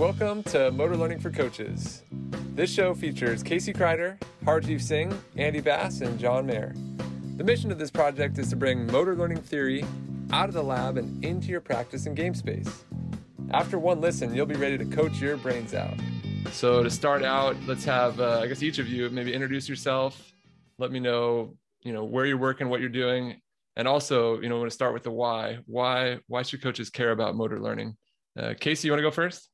Welcome to Motor Learning for Coaches. This show features Casey Kreider, Harjiv Singh, Andy Bass, and John Mayer. The mission of this project is to bring motor learning theory out of the lab and into your practice and game space. After one listen, you'll be ready to coach your brains out. So, to start out, let's have, uh, I guess, each of you maybe introduce yourself. Let me know, you know, where you're working, what you're doing, and also, you know, I want to start with the why. Why? Why should coaches care about motor learning? Uh, Casey, you want to go first?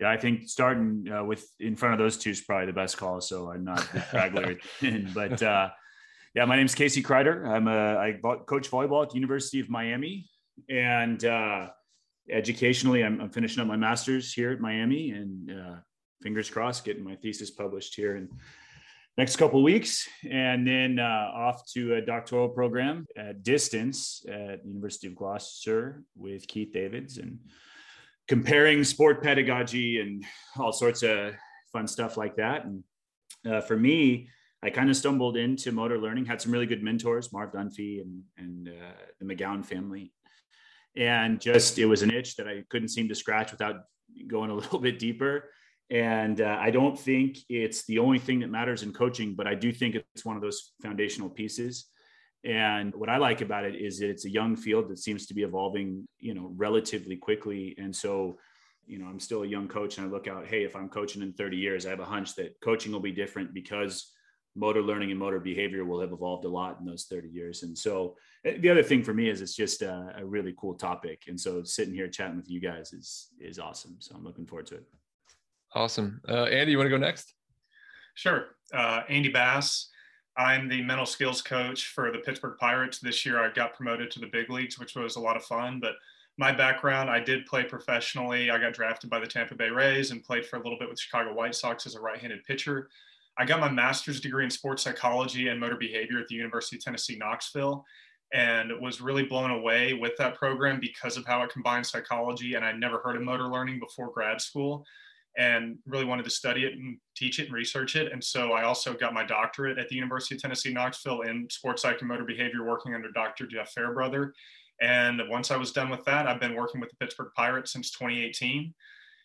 Yeah, I think starting uh, with in front of those two is probably the best call. So I'm not the but uh, yeah, my name is Casey Kreider. I'm a I coach volleyball at the University of Miami, and uh, educationally, I'm, I'm, finishing up my master's here at Miami, and uh, fingers crossed, getting my thesis published here in next couple weeks, and then uh, off to a doctoral program at distance at the University of Gloucester with Keith Davids and comparing sport pedagogy and all sorts of fun stuff like that. And uh, for me, I kind of stumbled into motor learning, had some really good mentors, Marv Dunphy and, and uh, the McGowan family. And just, it was an itch that I couldn't seem to scratch without going a little bit deeper. And uh, I don't think it's the only thing that matters in coaching, but I do think it's one of those foundational pieces. And what I like about it is that it's a young field that seems to be evolving, you know, relatively quickly. And so, you know, I'm still a young coach and I look out, hey, if I'm coaching in 30 years, I have a hunch that coaching will be different because motor learning and motor behavior will have evolved a lot in those 30 years. And so eh, the other thing for me is it's just a, a really cool topic. And so sitting here chatting with you guys is is awesome. So I'm looking forward to it. Awesome. Uh, Andy, you want to go next? Sure. Uh, Andy Bass. I'm the mental skills coach for the Pittsburgh Pirates. This year I got promoted to the big leagues, which was a lot of fun. But my background, I did play professionally. I got drafted by the Tampa Bay Rays and played for a little bit with Chicago White Sox as a right handed pitcher. I got my master's degree in sports psychology and motor behavior at the University of Tennessee, Knoxville, and was really blown away with that program because of how it combines psychology. And I'd never heard of motor learning before grad school and really wanted to study it and teach it and research it. And so I also got my doctorate at the University of Tennessee, Knoxville in sports psychomotor behavior, working under Dr. Jeff Fairbrother. And once I was done with that, I've been working with the Pittsburgh Pirates since 2018.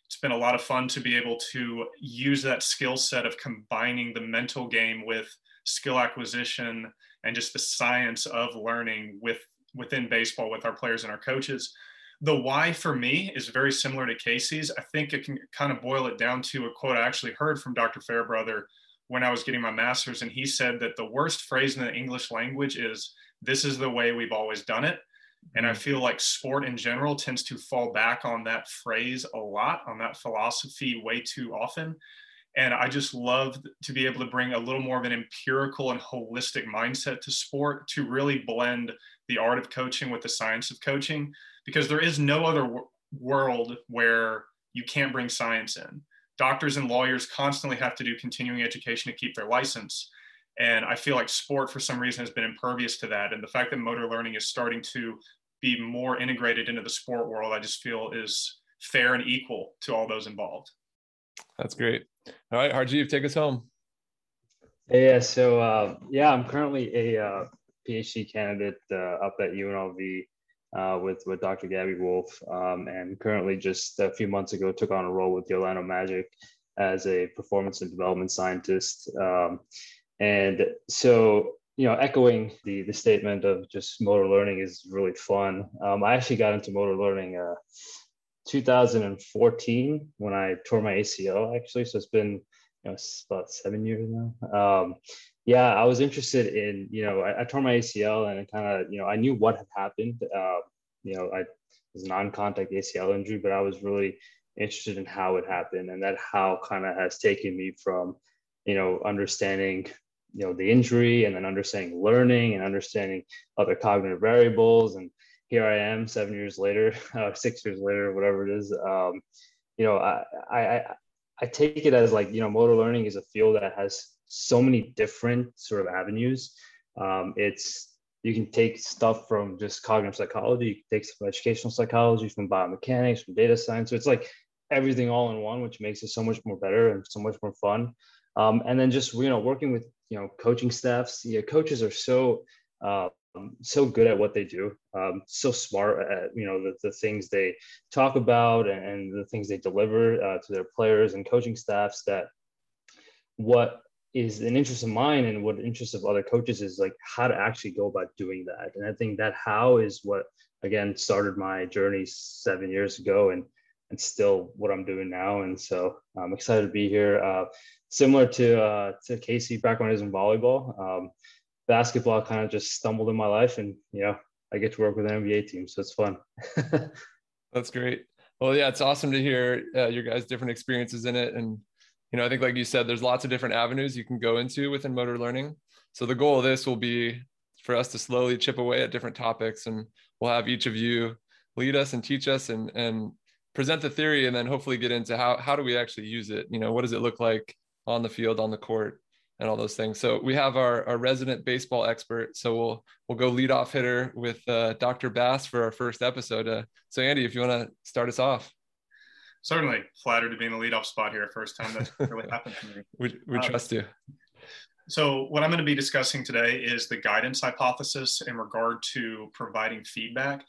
It's been a lot of fun to be able to use that skill set of combining the mental game with skill acquisition and just the science of learning with within baseball with our players and our coaches the why for me is very similar to Casey's. I think it can kind of boil it down to a quote I actually heard from Dr. Fairbrother when I was getting my master's. And he said that the worst phrase in the English language is, This is the way we've always done it. And I mm-hmm. feel like sport in general tends to fall back on that phrase a lot, on that philosophy way too often. And I just love to be able to bring a little more of an empirical and holistic mindset to sport to really blend the art of coaching with the science of coaching because there is no other w- world where you can't bring science in. Doctors and lawyers constantly have to do continuing education to keep their license. And I feel like sport, for some reason, has been impervious to that. And the fact that motor learning is starting to be more integrated into the sport world, I just feel is fair and equal to all those involved. That's great. All right, Harjiv, take us home. Yeah, so uh, yeah, I'm currently a uh, PhD candidate uh, up at UNLV uh, with with Dr. Gabby Wulf, um, and currently just a few months ago took on a role with the Orlando Magic as a performance and development scientist. Um, and so, you know, echoing the the statement of just motor learning is really fun. Um, I actually got into motor learning. Uh, 2014 when I tore my ACL actually. So it's been you know about seven years now. Um, yeah, I was interested in, you know, I, I tore my ACL and kind of, you know, I knew what had happened. Uh, you know, I was non-contact ACL injury, but I was really interested in how it happened and that how kind of has taken me from, you know, understanding, you know, the injury and then understanding learning and understanding other cognitive variables. And here I am seven years later, uh, six years later, whatever it is. Um, you know, I, I, I take it as like, you know, motor learning is a field that has so many different sort of avenues. Um, it's you can take stuff from just cognitive psychology, you can take some educational psychology, from biomechanics, from data science. So it's like everything all in one, which makes it so much more better and so much more fun. Um, and then just you know working with you know coaching staffs. Yeah, coaches are so uh, so good at what they do, um, so smart at you know the, the things they talk about and, and the things they deliver uh, to their players and coaching staffs. That what is an interest of mine and what interest of other coaches is like how to actually go about doing that. And I think that how is what again started my journey seven years ago and and still what I'm doing now. And so I'm excited to be here. Uh, similar to uh, to Casey back when was in volleyball. Um, basketball kind of just stumbled in my life, and you know, I get to work with an NBA team, so it's fun. That's great. Well, yeah, it's awesome to hear uh, your guys' different experiences in it, and you know, I think like you said, there's lots of different avenues you can go into within motor learning. So the goal of this will be for us to slowly chip away at different topics, and we'll have each of you lead us and teach us and and present the theory, and then hopefully get into how how do we actually use it. You know, what does it look like on the field, on the court, and all those things. So we have our, our resident baseball expert. So we'll we'll go lead off hitter with uh, Dr. Bass for our first episode. Uh, so Andy, if you want to start us off. Certainly, flattered to be in the leadoff spot here. First time that's really happened to me. We, we um, trust you. So what I'm going to be discussing today is the guidance hypothesis in regard to providing feedback.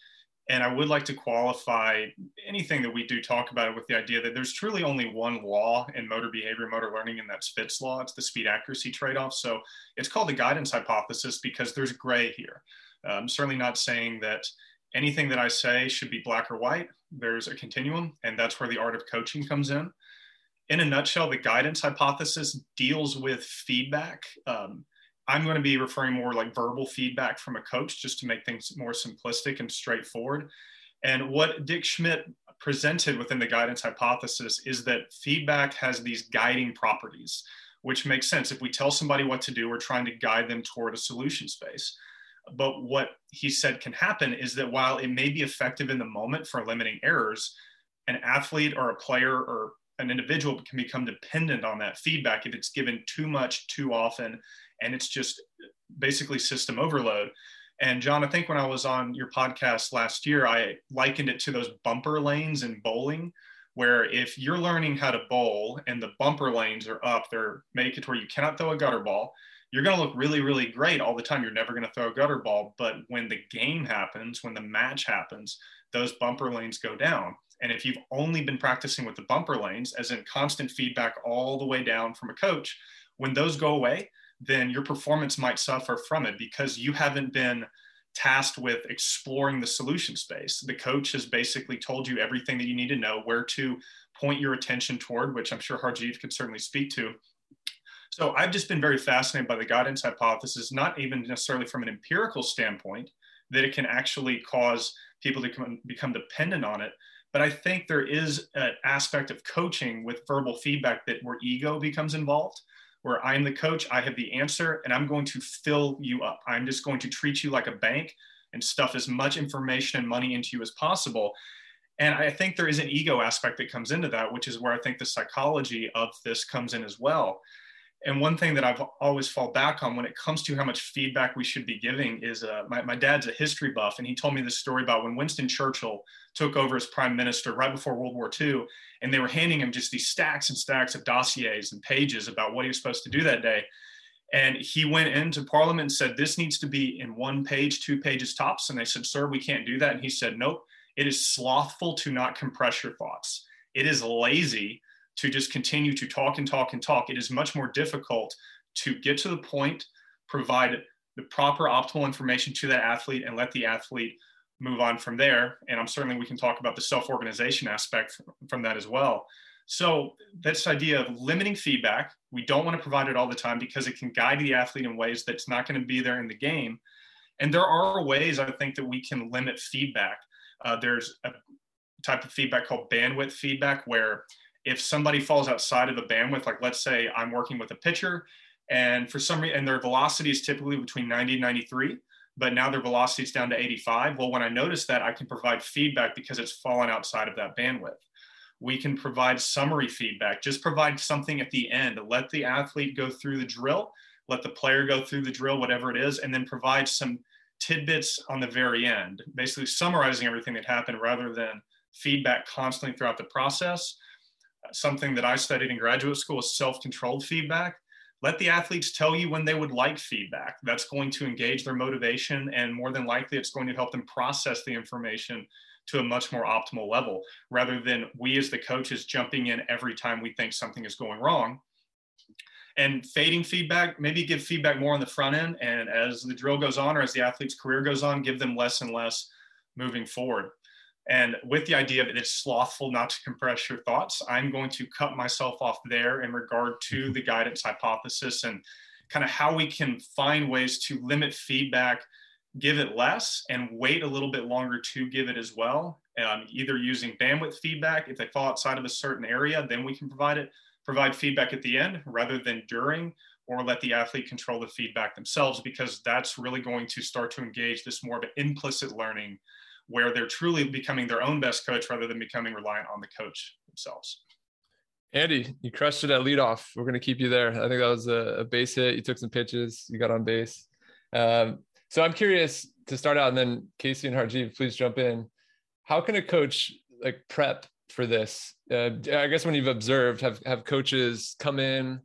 And I would like to qualify anything that we do talk about it with the idea that there's truly only one law in motor behavior, motor learning, and that's Fitts law. It's the speed accuracy trade off. So it's called the guidance hypothesis because there's gray here. I'm certainly not saying that anything that I say should be black or white. There's a continuum, and that's where the art of coaching comes in. In a nutshell, the guidance hypothesis deals with feedback. Um, I'm going to be referring more like verbal feedback from a coach just to make things more simplistic and straightforward. And what Dick Schmidt presented within the guidance hypothesis is that feedback has these guiding properties, which makes sense. If we tell somebody what to do, we're trying to guide them toward a solution space. But what he said can happen is that while it may be effective in the moment for limiting errors, an athlete or a player or an individual can become dependent on that feedback if it's given too much too often and it's just basically system overload. And John, I think when I was on your podcast last year, I likened it to those bumper lanes in bowling, where if you're learning how to bowl and the bumper lanes are up, they're make it where you cannot throw a gutter ball. You're going to look really, really great all the time. You're never going to throw a gutter ball. But when the game happens, when the match happens, those bumper lanes go down. And if you've only been practicing with the bumper lanes, as in constant feedback all the way down from a coach, when those go away, then your performance might suffer from it because you haven't been tasked with exploring the solution space. The coach has basically told you everything that you need to know, where to point your attention toward, which I'm sure Harjiv could certainly speak to. So I've just been very fascinated by the guidance hypothesis, not even necessarily from an empirical standpoint, that it can actually cause people to come, become dependent on it. But I think there is an aspect of coaching with verbal feedback that where ego becomes involved where I'm the coach, I have the answer, and I'm going to fill you up. I'm just going to treat you like a bank and stuff as much information and money into you as possible. And I think there is an ego aspect that comes into that, which is where I think the psychology of this comes in as well. And one thing that I've always fall back on when it comes to how much feedback we should be giving is uh, my, my dad's a history buff, and he told me this story about when Winston Churchill took over as prime minister right before World War II, and they were handing him just these stacks and stacks of dossiers and pages about what he was supposed to do that day. And he went into Parliament and said, This needs to be in one page, two pages tops. And they said, Sir, we can't do that. And he said, Nope, it is slothful to not compress your thoughts. It is lazy to just continue to talk and talk and talk. It is much more difficult to get to the point, provide the proper optimal information to that athlete, and let the athlete move on from there. And I'm certainly we can talk about the self-organization aspect from that as well. So this idea of limiting feedback, we don't want to provide it all the time because it can guide the athlete in ways that's not going to be there in the game. And there are ways I think that we can limit feedback. Uh, there's a type of feedback called bandwidth feedback where if somebody falls outside of the bandwidth, like let's say I'm working with a pitcher and for some reason, and their velocity is typically between 90 and 93, but now their velocity is down to 85. Well, when I notice that, I can provide feedback because it's fallen outside of that bandwidth. We can provide summary feedback, just provide something at the end, let the athlete go through the drill, let the player go through the drill, whatever it is, and then provide some tidbits on the very end, basically summarizing everything that happened rather than feedback constantly throughout the process something that I studied in graduate school is self-controlled feedback. let the athletes tell you when they would like feedback. That's going to engage their motivation, and more than likely, it's going to help them process the information to a much more optimal level rather than we as the coaches jumping in every time we think something is going wrong. And fading feedback, maybe give feedback more on the front end. And as the drill goes on or as the athlete's career goes on, give them less and less moving forward. And with the idea that it's slothful not to compress your thoughts, I'm going to cut myself off there in regard to mm-hmm. the guidance hypothesis and kind of how we can find ways to limit feedback, give it less, and wait a little bit longer to give it as well. Um, either using bandwidth feedback, if they fall outside of a certain area, then we can provide it, provide feedback at the end rather than during, or let the athlete control the feedback themselves, because that's really going to start to engage this more of an implicit learning where they're truly becoming their own best coach rather than becoming reliant on the coach themselves. Andy, you crushed it at leadoff. We're going to keep you there. I think that was a, a base hit. You took some pitches. You got on base. Um, so I'm curious to start out, and then Casey and Harjiv, please jump in. How can a coach like prep for this? Uh, I guess when you've observed, have have coaches come in,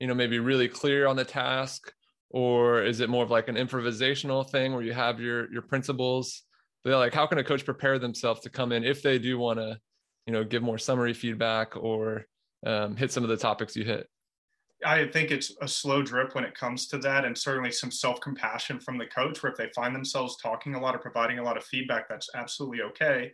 you know, maybe really clear on the task, or is it more of like an improvisational thing where you have your your principles they're like how can a coach prepare themselves to come in if they do want to you know give more summary feedback or um, hit some of the topics you hit I think it's a slow drip when it comes to that, and certainly some self compassion from the coach. Where if they find themselves talking a lot or providing a lot of feedback, that's absolutely okay.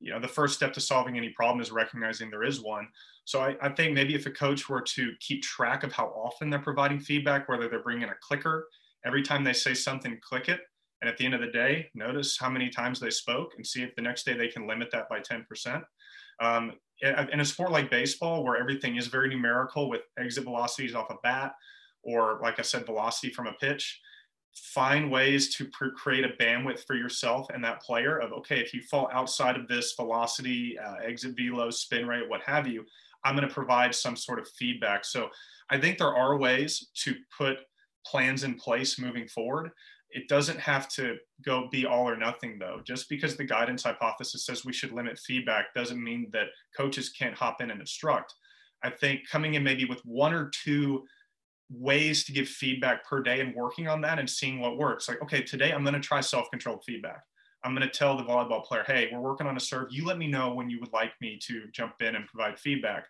You know, the first step to solving any problem is recognizing there is one. So I, I think maybe if a coach were to keep track of how often they're providing feedback, whether they're bringing a clicker every time they say something, click it, and at the end of the day, notice how many times they spoke and see if the next day they can limit that by 10%. Um, in a sport like baseball, where everything is very numerical with exit velocities off a bat, or like I said, velocity from a pitch, find ways to create a bandwidth for yourself and that player of, okay, if you fall outside of this velocity, uh, exit velo, spin rate, what have you, I'm going to provide some sort of feedback. So I think there are ways to put plans in place moving forward it doesn't have to go be all or nothing though. Just because the guidance hypothesis says we should limit feedback doesn't mean that coaches can't hop in and instruct. I think coming in maybe with one or two ways to give feedback per day and working on that and seeing what works. Like okay today i'm going to try self-controlled feedback. I'm going to tell the volleyball player hey we're working on a serve. You let me know when you would like me to jump in and provide feedback.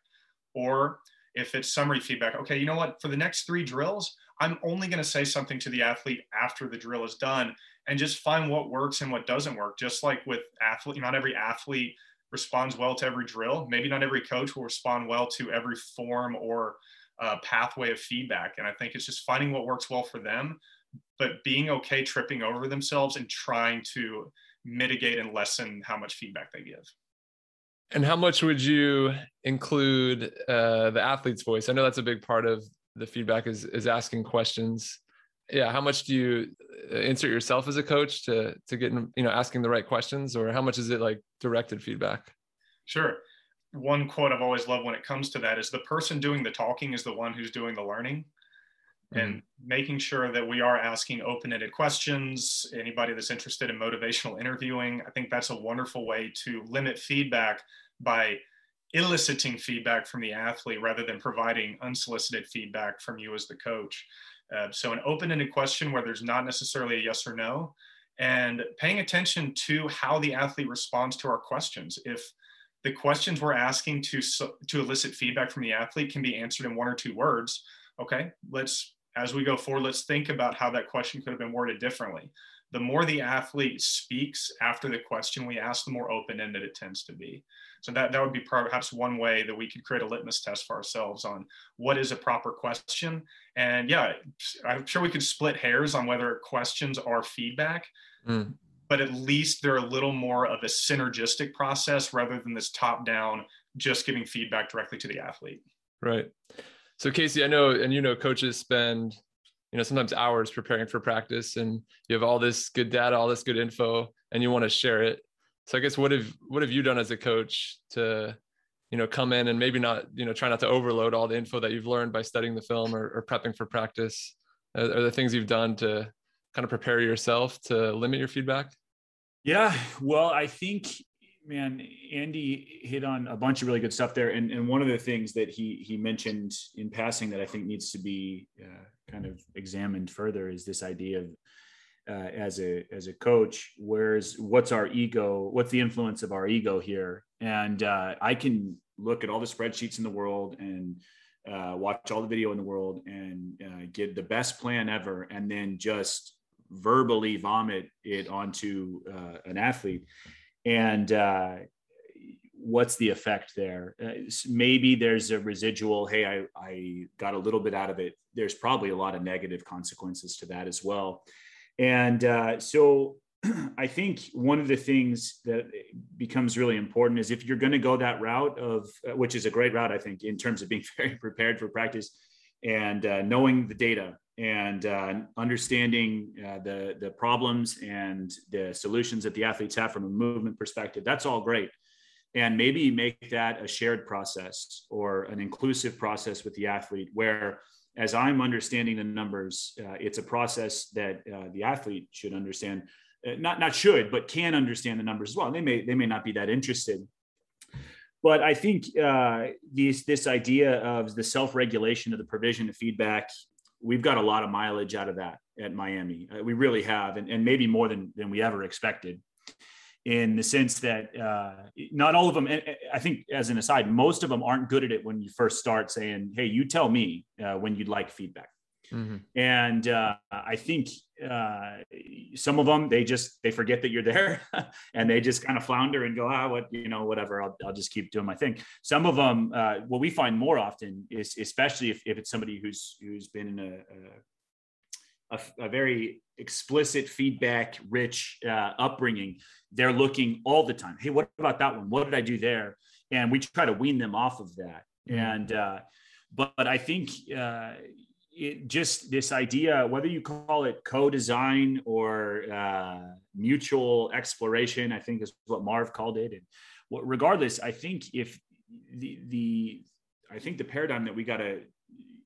Or if it's summary feedback okay you know what for the next three drills I'm only going to say something to the athlete after the drill is done and just find what works and what doesn't work. Just like with athlete, not every athlete responds well to every drill. Maybe not every coach will respond well to every form or uh, pathway of feedback. And I think it's just finding what works well for them, but being okay tripping over themselves and trying to mitigate and lessen how much feedback they give. And how much would you include uh, the athlete's voice? I know that's a big part of the feedback is is asking questions. Yeah how much do you uh, insert yourself as a coach to to get you know asking the right questions? Or how much is it like directed feedback? Sure. One quote i've always loved when it comes to that is the person doing the talking is the one who's doing the learning. Mm-hmm. and making sure that we are asking open-ended questions anybody that's interested in motivational interviewing i think that's a wonderful way to limit feedback by eliciting feedback from the athlete rather than providing unsolicited feedback from you as the coach. Uh, so, an open ended question where there's not necessarily a yes or no, and paying attention to how the athlete responds to our questions. If the questions we're asking to, to elicit feedback from the athlete can be answered in one or two words, okay, let's, as we go forward, let's think about how that question could have been worded differently. The more the athlete speaks after the question we ask, the more open ended it tends to be. So that, that would be perhaps one way that we could create a litmus test for ourselves on what is a proper question. And yeah, I'm sure we could split hairs on whether questions are feedback. Mm. But at least they're a little more of a synergistic process rather than this top down, just giving feedback directly to the athlete. Right. So Casey, I know, and you know, coaches spend you know sometimes hours preparing for practice and you have all this good data all this good info and you want to share it so I guess what have what have you done as a coach to you know come in and maybe not you know try not to overload all the info that you've learned by studying the film or, or prepping for practice? Are, are the things you've done to kind of prepare yourself to limit your feedback? Yeah, well, I think man, Andy hit on a bunch of really good stuff there, and and one of the things that he he mentioned in passing that I think needs to be uh, kind of examined further is this idea of uh, as a as a coach, where's what's our ego? What's the influence of our ego here? And uh, I can look at all the spreadsheets in the world and uh, watch all the video in the world and uh, get the best plan ever, and then just verbally vomit it onto uh, an athlete and uh, what's the effect there? Uh, maybe there's a residual hey I, I got a little bit out of it. There's probably a lot of negative consequences to that as well. And uh, so i think one of the things that becomes really important is if you're going to go that route of uh, which is a great route i think in terms of being very prepared for practice and uh, knowing the data and uh, understanding uh, the the problems and the solutions that the athletes have from a movement perspective that's all great. And maybe make that a shared process or an inclusive process with the athlete where as i'm understanding the numbers uh, it's a process that uh, the athlete should understand uh, not not should but can understand the numbers as well. They may they may not be that interested. But I think uh, this this idea of the self regulation of the provision of feedback we've got a lot of mileage out of that at Miami. Uh, we really have, and, and maybe more than, than we ever expected in the sense that uh, not all of them, I think as an aside, most of them aren't good at it when you first start saying, Hey, you tell me uh, when you'd like feedback. Mm-hmm. And uh, I think uh, some of them they just they forget that you're there, and they just kind of flounder and go, ah, what you know, whatever. I'll, I'll just keep doing my thing. Some of them, uh, what we find more often is, especially if, if it's somebody who's who's been in a, a, a, a very explicit feedback rich uh, upbringing, they're looking all the time. Hey, what about that one? What did I do there? And we try to wean them off of that. Mm-hmm. And uh, but, but I think uh, it, just this idea, whether you call it co-design or uh, mutual exploration, I think is what Marv called it. And what, regardless, I think if the the I think the paradigm that we got to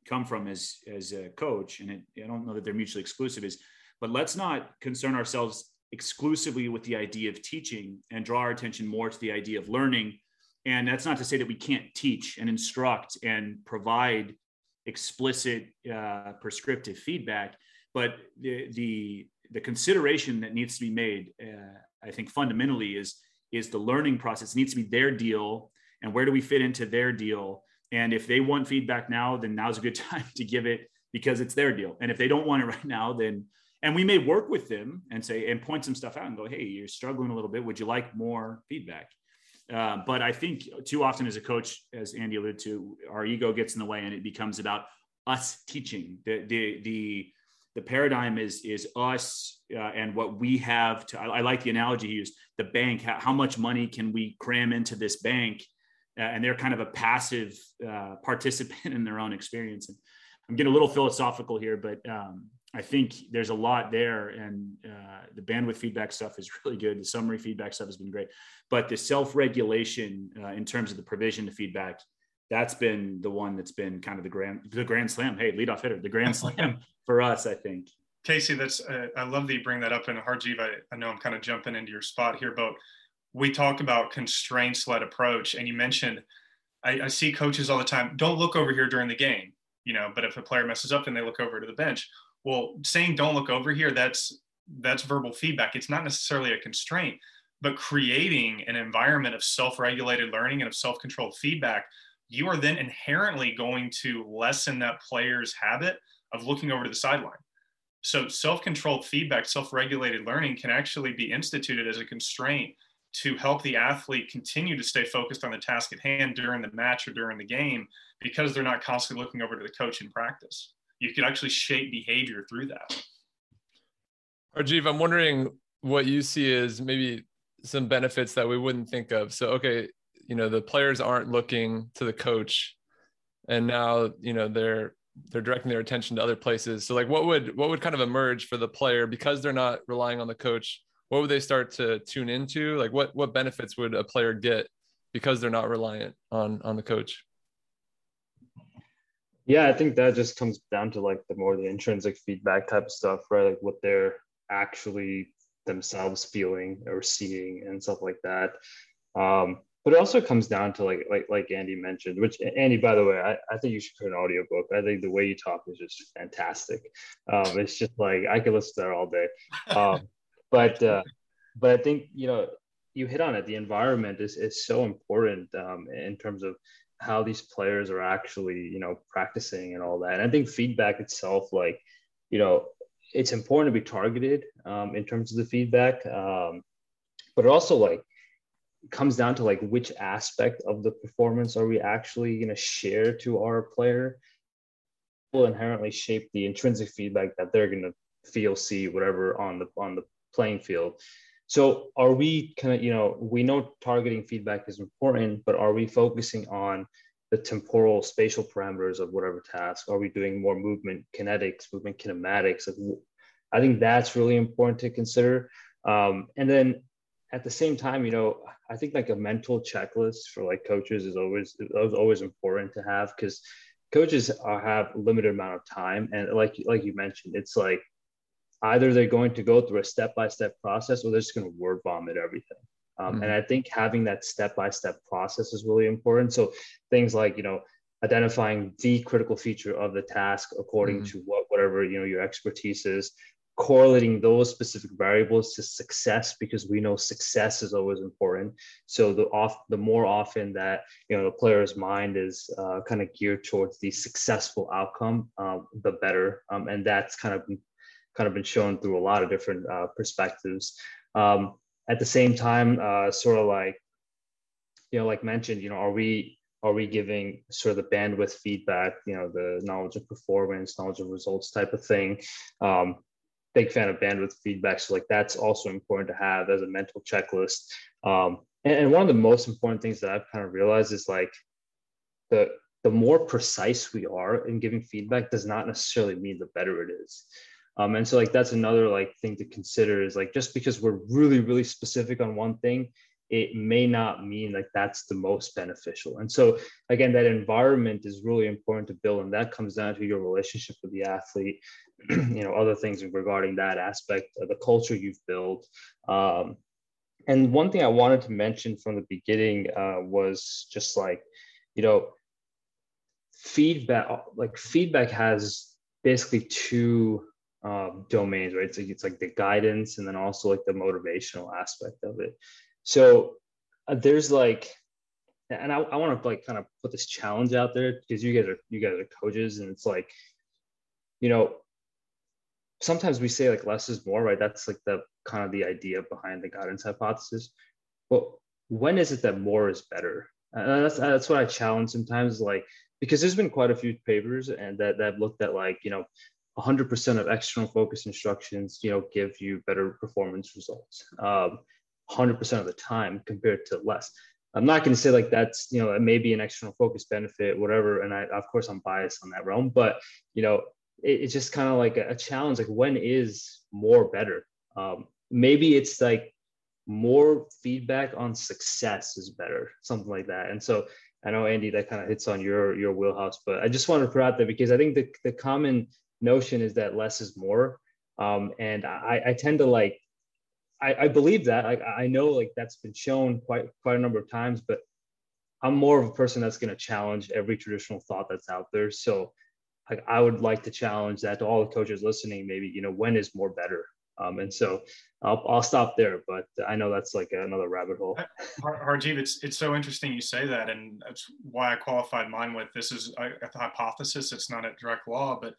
come from as as a coach, and it, I don't know that they're mutually exclusive, is but let's not concern ourselves exclusively with the idea of teaching and draw our attention more to the idea of learning. And that's not to say that we can't teach and instruct and provide explicit uh, prescriptive feedback but the, the the consideration that needs to be made uh, i think fundamentally is is the learning process it needs to be their deal and where do we fit into their deal? And if they want feedback now then now's a good time to give it because it's their deal. And if they don't want it right now then and we may work with them and say and point some stuff out and go hey you're struggling a little bit. Would you like more feedback uh, but I think too often as a coach, as Andy alluded to, our ego gets in the way and it becomes about us teaching. The the the, the paradigm is is us uh, and what we have to. I, I, like the analogy he used. The bank. How, how, much money can we cram into this bank? Uh, and they're kind of a passive uh, participant in their own experience. And I'm getting a little philosophical here, but um, I think there's a lot there, and uh, the bandwidth feedback stuff is really good. The summary feedback stuff has been great, but the self-regulation uh, in terms of the provision of feedback, that's been the one that's been kind of the grand the grand slam. Hey, leadoff hitter, the grand slam for us, I think. Casey, that's uh, I love that you bring that up. And Harjiv, I, I know I'm kind of jumping into your spot here, but we talk about constraints-led approach, and you mentioned I, I see coaches all the time. Don't look over here during the game, you know. But if a player messes up, then they look over to the bench well saying don't look over here that's that's verbal feedback. It's not necessarily a constraint but creating an environment of self-regulated learning and of self-controlled feedback you are then inherently going to lessen that player's habit of looking over to the sideline. So self-controlled feedback self-regulated learning can actually be instituted as a constraint to help the athlete continue to stay focused on the task at hand during the match or during the game because they're not constantly looking over to the coach in practice you could actually shape behavior through that. Harjiv, I'm wondering what you see is maybe some benefits that we wouldn't think of. So, okay, you know, the players aren't looking to the coach, and now you know they're they're directing their attention to other places. So, like, what would what would kind of emerge for the player because they're not relying on the coach? What would they start to tune into? Like, what what benefits would a player get because they're not reliant on on the coach? Yeah, I think that just comes down to like the more the intrinsic feedback type of stuff, right? Like what they're actually themselves feeling or seeing and stuff like that. Um, but it also comes down to like like like Andy mentioned, which Andy, by the way, I, I think you should put an audiobook. I think the way you talk is just fantastic. Um, it's just like I could listen to that all day. Um, but uh, but I think you know you hit on it. The environment is is so important um, in terms of how these players are actually you know practicing and all that. And I think feedback itself, like you know, it's important to be targeted um, in terms of the feedback, um, but it also like comes down to like which aspect of the performance are we actually going to share to our player will inherently shape the intrinsic feedback that they're going to feel see whatever on the on the playing field so are we kind of you know we know targeting feedback is important but are we focusing on the temporal spatial parameters of whatever task? Are we doing more movement kinetics movement kinematics? I think that's really important to consider. Um, and then at the same time, you know, I think like a mental checklist for like coaches is always is always important to have because coaches are, have limited amount of time, and like like you mentioned, it's like either they're going to go through a step by step process or they're just going to word vomit everything. Um, mm-hmm. And I think having that step by step process is really important. So things like you know identifying the critical feature of the task according mm-hmm. to what whatever you know your expertise is correlating those specific variables to success because we know success is always important so the off the more often that you know the player's mind is uh, kind of geared towards the successful outcome uh, the better um, and that's kind of kind of been shown through a lot of different uh, perspectives um, at the same time uh, sort of like you know like mentioned you know are we are we giving sort of the bandwidth feedback you know the knowledge of performance knowledge of results type of thing um, big fan of bandwidth feedback. So like that's also important to have as a mental checklist. Um, and, and one of the most important things that I've kind of realized is like the the more precise we are in giving feedback does not necessarily mean the better it is. Um, and so like that's another like thing to consider is like just because we're really really specific on one thing it may not mean like that's the most beneficial. And so again, that environment is really important to build, and that comes down to your relationship with the athlete, you know, other things regarding that aspect of the culture you've built. Um, and one thing I wanted to mention from the beginning uh, was just like, you know, feedback. Like feedback has basically two um, domains, right? It's like, it's like the guidance and then also like the motivational aspect of it. So uh, there's like, and I, I want to like kind of put this challenge out there because you guys are you guys are coaches, and it's like, you know, sometimes we say like less is more, right? That's like the kind of the idea behind the guidance hypothesis. But when is it that more is better? And that's that's what I challenge sometimes, like because there's been quite a few papers and that that looked at like you know 100% of external focus instructions you know give you better performance results um, 100% of the time compared to less. I'm not going to say like that's, you know, maybe an external focus benefit, whatever. And I, of course, I'm biased on that realm, but, you know, it, it's just kind of like a, a, challenge. Like, when is more better? Um, maybe it's like more feedback on success is better, something like that. And so I know, Andy, that kind of hits on your, your wheelhouse, but I just want to put out there because I think the, the common notion is that less is more. Um, and I, I tend to like I, I believe that. I, I know like that's been shown quite quite a number of times, but I'm more of a person that's going to challenge every traditional thought that's out there. So like I would like to challenge that to all the coaches listening. Maybe you know when is more better. Um, and so I'll, I'll stop there, but I know that's like another rabbit hole. Harjiv, it's it's so interesting you say that, and that's why I qualified mine with this is a, a hypothesis. It's not a direct law, but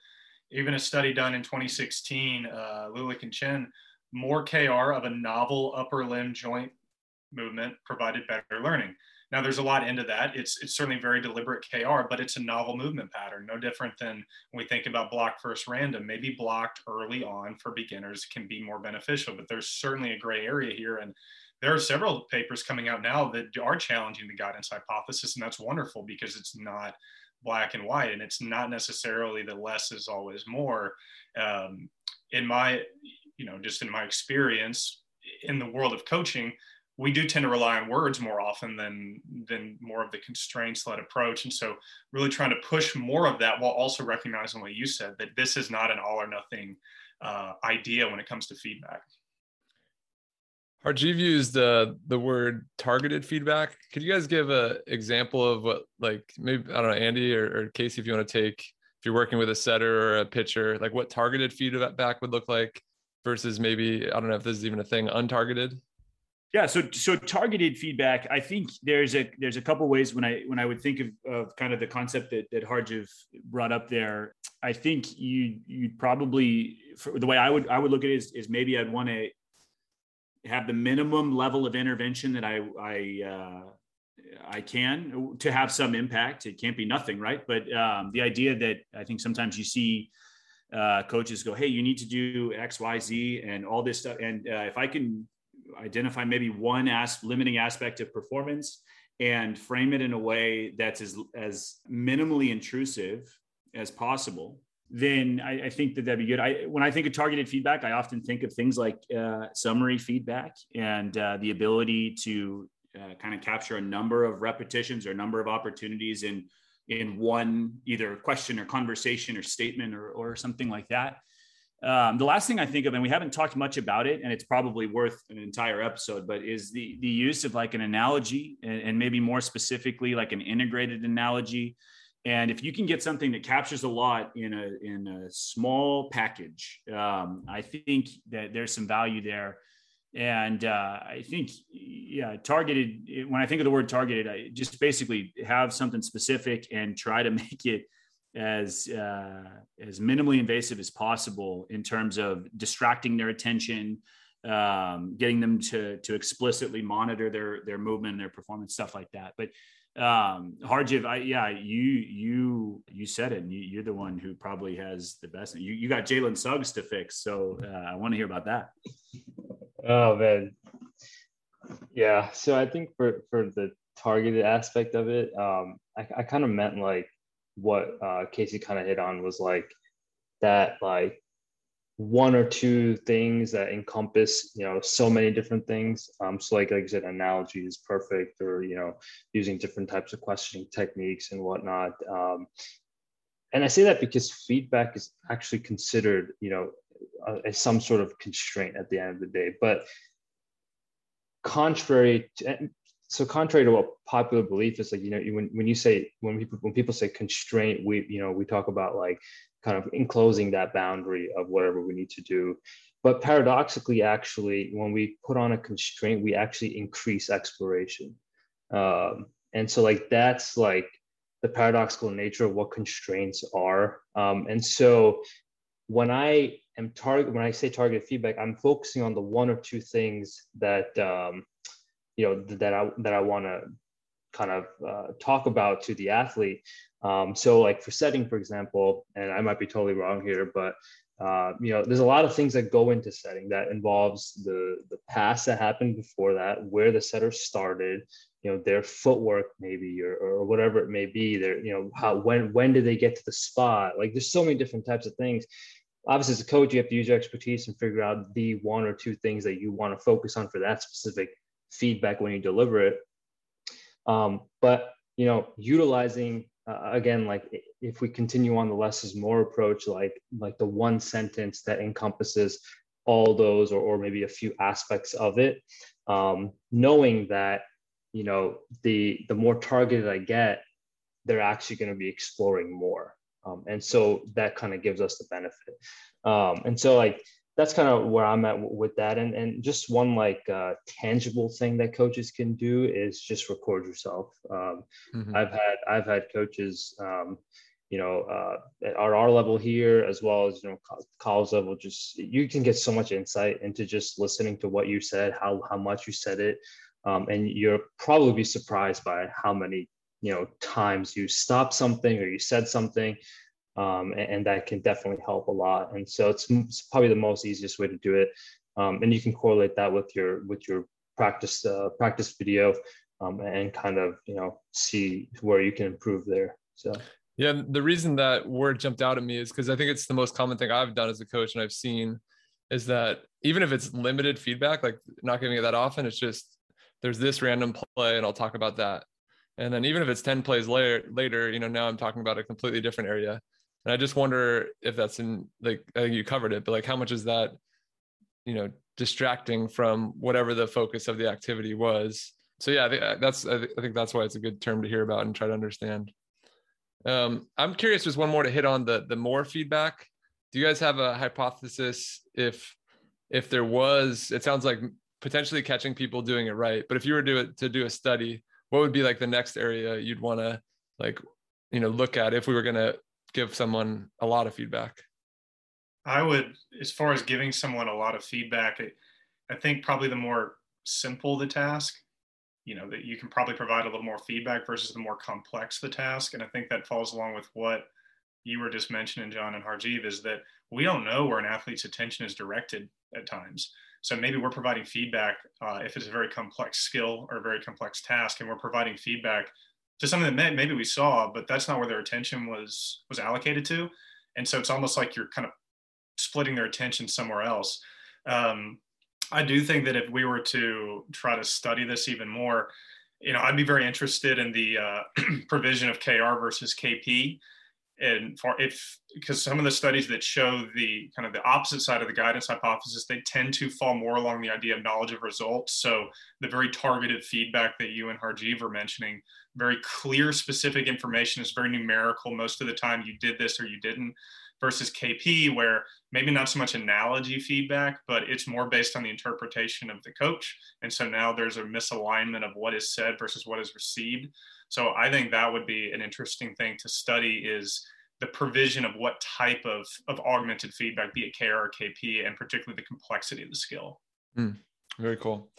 even a study done in 2016, uh, Lulick and Chen more KR of a novel upper limb joint movement provided better learning. Now, there's a lot into that. It's, it's certainly very deliberate KR, but it's a novel movement pattern, no different than when we think about block first random. Maybe blocked early on for beginners can be more beneficial, but there's certainly a gray area here. And there are several papers coming out now that are challenging the guidance hypothesis, and that's wonderful because it's not black and white, and it's not necessarily that less is always more. Um, in my you know, just in my experience in the world of coaching, we do tend to rely on words more often than than more of the constraints led approach and so really trying to push more of that while also recognizing what you said that this is not an all or nothing uh, idea when it comes to feedback You've used uh, the word targeted feedback. Could you guys give an example of what, like, maybe, I don't know, Andy or, or Casey, if you want to take, if you're working with a setter or a pitcher, like what targeted feedback would look like versus maybe, I don't know if this is even a thing, untargeted? Yeah, so so targeted feedback. I think there's a there's a couple ways when I when I would think of, of kind of the concept that that Harjiv brought up there. I think you you probably the way I would I would look at it is, is maybe I'd want to have the minimum level of intervention that I I uh, I can to have some impact. It can't be nothing, right? But um, the idea that I think sometimes you see uh, coaches go, "Hey, you need to do X, Y, Z, and all this stuff," and uh, if I can identify maybe one as limiting aspect of performance and frame it in a way that's as as minimally intrusive as possible then I, I, think that that'd be good. I, when I think of targeted feedback, I often think of things like uh, summary feedback and uh, the ability to uh, kind of capture a number of repetitions or a number of opportunities in in one either question or conversation or statement or, or something like that. Um, the last thing I think of, and we haven't talked much about it, and it's probably worth an entire episode, but is the the use of like an analogy and, and maybe more specifically like an integrated analogy and if you can get something that captures a lot in a in a small package, um, I think that there's some value there. And uh, I think, yeah, targeted. When I think of the word targeted, I just basically have something specific and try to make it as uh, as minimally invasive as possible in terms of distracting their attention, um, getting them to to explicitly monitor their their movement their performance, stuff like that. But um harjiv i yeah you you you said it you, you're the one who probably has the best you, you got jalen suggs to fix so uh, i want to hear about that. Oh man. Yeah so i think for for the targeted aspect of it um i, I kind of meant like what uh casey kind of hit on was like that like one or two things that encompass you know so many different things. Um, so like like i said analogy is perfect or you know using different types of questioning techniques and whatnot. Um, and i say that because feedback is actually considered you know as some sort of constraint at the end of the day. But contrary to, so contrary to what popular belief is like you know when, when you say when people when people say constraint we you know we talk about like kind of enclosing that boundary of whatever we need to do. But paradoxically, actually, when we put on a constraint, we actually increase exploration. Um, and so, like, that's like the paradoxical nature of what constraints are. Um, and so, when I am target, when I say targeted feedback, I'm focusing on the one or two things that um, you know that I that I want to kind of uh, talk about to the athlete. Um, so like for setting, for example, and I might be totally wrong here, but uh, you know, there's a lot of things that go into setting that involves the the pass that happened before that, where the setter started, you know, their footwork maybe, or, or whatever it may be. There, you know, how when when did they get to the spot? Like, there's so many different types of things. Obviously, as a coach, you have to use your expertise and figure out the one or two things that you want to focus on for that specific feedback when you deliver it. Um, but you know, utilizing uh, again, like if we continue on the less is more approach, like like the one sentence that encompasses all those or, or maybe a few aspects of it, um, knowing that you know the the more targeted I get, they're actually going to be exploring more, um, and so that kind of gives us the benefit. Um, and so like that's kind of where I'm at with that. And and just one like uh, tangible thing that coaches can do is just record yourself. Um, mm-hmm. I've had I've had coaches, um, you know, uh, at our, our level here as well as you know college level. Just you can get so much insight into just listening to what you said, how how much you said it, um, and you'll probably be surprised by how many you know times you stopped something or you said something um, and, and, that can definitely help a lot. And so it's, it's probably the most easiest way to do it. Um, and you can correlate that with your with your practice uh, practice video um, and kind of you know see where you can improve there. So. Yeah, the reason that word jumped out at me is because I think it's the most common thing I've done as a coach and I've seen is that even if it's limited feedback, like not giving it that often, it's just there's this random play and I'll talk about that. And then even if it's 10 plays later, later, you know, now I'm talking about a completely different area. And I just wonder if that's in like I think you covered it, but like how much is that, you know, distracting from whatever the focus of the activity was. So yeah, I think uh, that's I think that's why it's a good term to hear about and try to understand. Um, I'm curious, just one more to hit on the the more feedback. Do you guys have a hypothesis if if there was? It sounds like potentially catching people doing it right, but if you were to do to do a study, what would be like the next area you'd want to like you know look at if we were going to give someone a lot of feedback? I would, as far as giving someone a lot of feedback, I think probably the more simple the task, you know, that you can probably provide a little more feedback versus the more complex the task. And I think that falls along with what you were just mentioning, John and Harjiv, is that we don't know where an athlete's attention is directed at times. So maybe we're providing feedback uh, if it's a very complex skill or a very complex task, and we're providing feedback to something that maybe we saw, but that's not where their attention was was allocated to. And so it's almost like you're kind of splitting their attention somewhere else. Um, I do think that if we were to try to study this even more, you know, I'd be very interested in the uh, provision of KR versus KP. And for if because some of the studies that show the kind of the opposite side of the guidance hypothesis, they tend to fall more along the idea of knowledge of results. So the very targeted feedback that you and Harjiv were mentioning, very clear, specific information is very numerical. Most of the time, you did this or you didn't versus KP, where maybe not so much analogy feedback, but it's more based on the interpretation of the coach. And so now there's a misalignment of what is said versus what is received. So I think that would be an interesting thing to study is the provision of what type of, of augmented feedback, be it KR or KP, and particularly the complexity of the skill. Mm, very cool.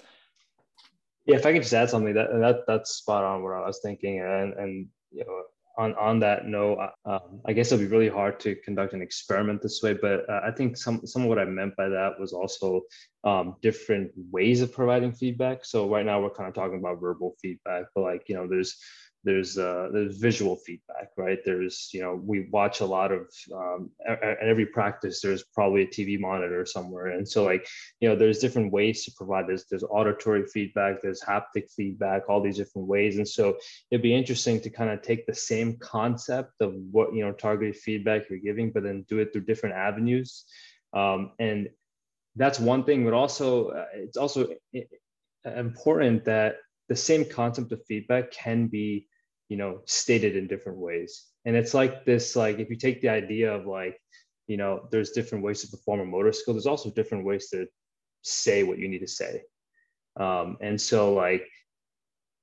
Yeah, if I could just add something, that that that's spot on what I was thinking, and and you know, on on that note, um, I guess it'll be really hard to conduct an experiment this way. But uh, I think some some of what I meant by that was also um, different ways of providing feedback. So right now we're kind of talking about verbal feedback, but like you know, there's there's uh, there's visual feedback, right? There's you know we watch a lot of um, at every practice there's probably a TV monitor somewhere, and so like you know there's different ways to provide this. There's auditory feedback, there's haptic feedback, all these different ways, and so it'd be interesting to kind of take the same concept of what you know targeted feedback you're giving, but then do it through different avenues, um, and that's one thing. But also uh, it's also important that the same concept of feedback can be you know stated in different ways. And it's like this like if you take the idea of like you know there's different ways to perform a motor skill there's also different ways to say what you need to say. Um, and so like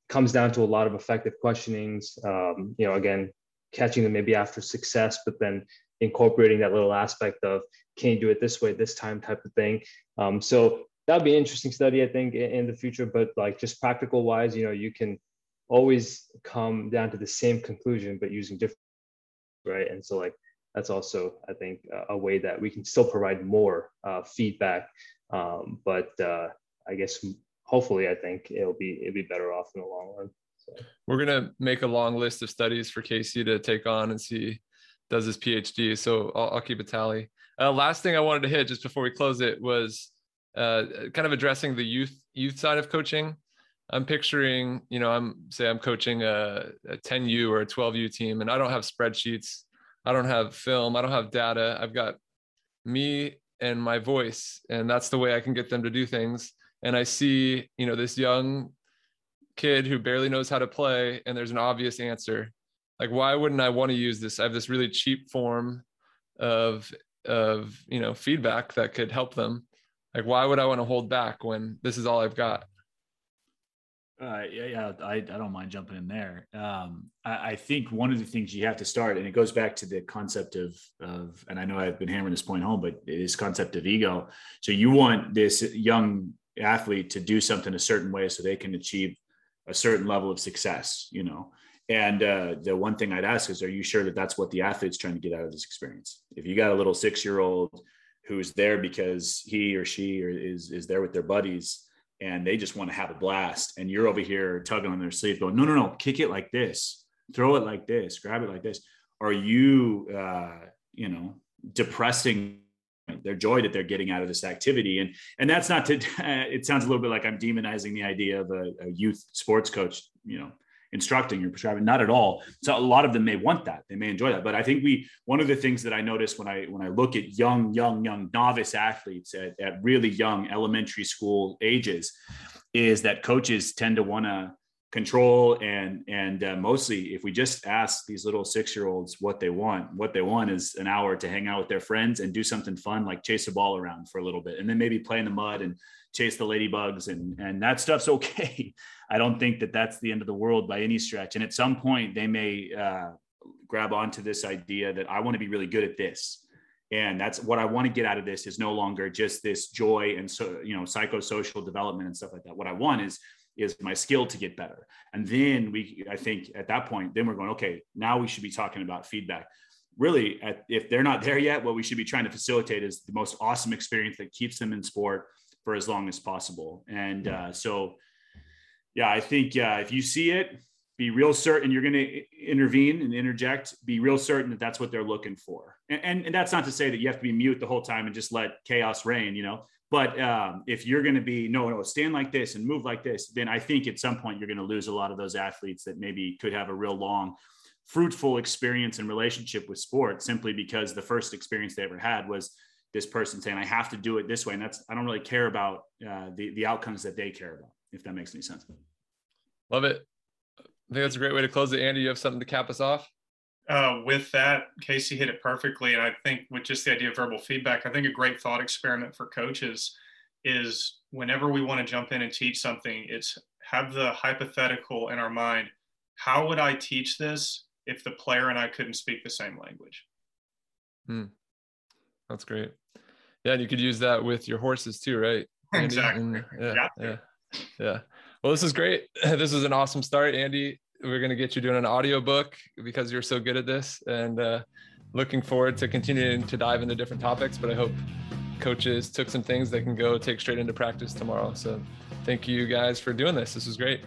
comes down to a lot of effective questionings um, you know again catching them maybe after success but then incorporating that little aspect of can you do it this way this time type of thing. Um, so that'd be an interesting study i think in, in the future but like just practical wise you know you can always come down to the same conclusion but using different right and so like that's also i think a way that we can still provide more uh, feedback um, but uh, i guess hopefully i think it'll be it'll be better off in the long run so. we're going to make a long list of studies for casey to take on and see does his phd so i'll, I'll keep a tally uh, last thing i wanted to hit just before we close it was Uh, kind of addressing the youth youth side of coaching I'm picturing, you know, I'm say I'm coaching a, a 10U or a 12U team, and I don't have spreadsheets, I don't have film, I don't have data. I've got me and my voice, and that's the way I can get them to do things. And I see, you know, this young kid who barely knows how to play, and there's an obvious answer. Like, why wouldn't I want to use this? I have this really cheap form of of you know feedback that could help them. Like, why would I want to hold back when this is all I've got? Uh, yeah, yeah, I, I don't mind jumping in there. Um, I, I, think one of the things you have to start, and it goes back to the concept of of, and I know I've been hammering this point home, but this concept of ego. So you want this young athlete to do something a certain way so they can achieve a certain level of success, you know. And uh, the one thing I'd ask is, are you sure that that's what the athlete's trying to get out of this experience? If you got a little six year old who's there because he or she is is there with their buddies and they just want to have a blast. And you're over here tugging on their sleeve, going, no, no, no, kick it like this, throw it like this, grab it like this. Are you, uh, you know, depressing their joy that they're getting out of this activity? And and that's not to. It sounds a little bit like I'm demonizing the idea of a, a youth sports coach, you know, instructing or prescribing not at all. So a lot of them may want that. They may enjoy that. But i think we one of the things that i notice when i when i look at young young young novice athletes at, at really young elementary school ages is that coaches tend to want to control and and uh, mostly if we just ask these little six year olds what they want what they want is an hour to hang out with their friends and do something fun like chase a ball around for a little bit and then maybe play in the mud and chase the ladybugs and and that stuff's okay. I don't think that that's the end of the world by any stretch. And at some point they may uh, grab onto this idea that i want to be really good at this. And that's what i want to get out of this is no longer just this joy and so you know psychosocial development and stuff like that. What i want is is my skill to get better. And then we i think at that point then we're going okay now we should be talking about feedback. Really at, if they're not there yet what we should be trying to facilitate is the most awesome experience that keeps them in sport for as long as possible. And uh, so yeah i think uh, if you see it be real certain you're going to intervene and interject. Be real certain that that's what they're looking for. And, and, and that's not to say that you have to be mute the whole time and just let chaos reign you know? But um, if you're going to be no, no, stand like this and move like this, then I think at some point you're going to lose a lot of those athletes that maybe could have a real long, fruitful experience and relationship with sport simply because the first experience they ever had was this person saying, "I have to do it this way," and that's I don't really care about uh, the the outcomes that they care about. If that makes any sense. Love it. I think that's a great way to close it. Andy, you have something to cap us off? uh, with that, Casey hit it perfectly. And I think with just the idea of verbal feedback, I think a great thought experiment for coaches is whenever we want to jump in and teach something, it's have the hypothetical in our mind. How would I teach this if the player and I couldn't speak the same language? Hmm. That's great. Yeah, and you could use that with your horses too, right? Andy? Exactly. And, yeah, yeah, yeah. Well, this is great. This is an awesome start, Andy we're going to get you doing an audiobook because you're so good at this and uh, looking forward to continuing to dive into different topics but i hope coaches took some things that can go take straight into practice tomorrow so thank you guys for doing this this was great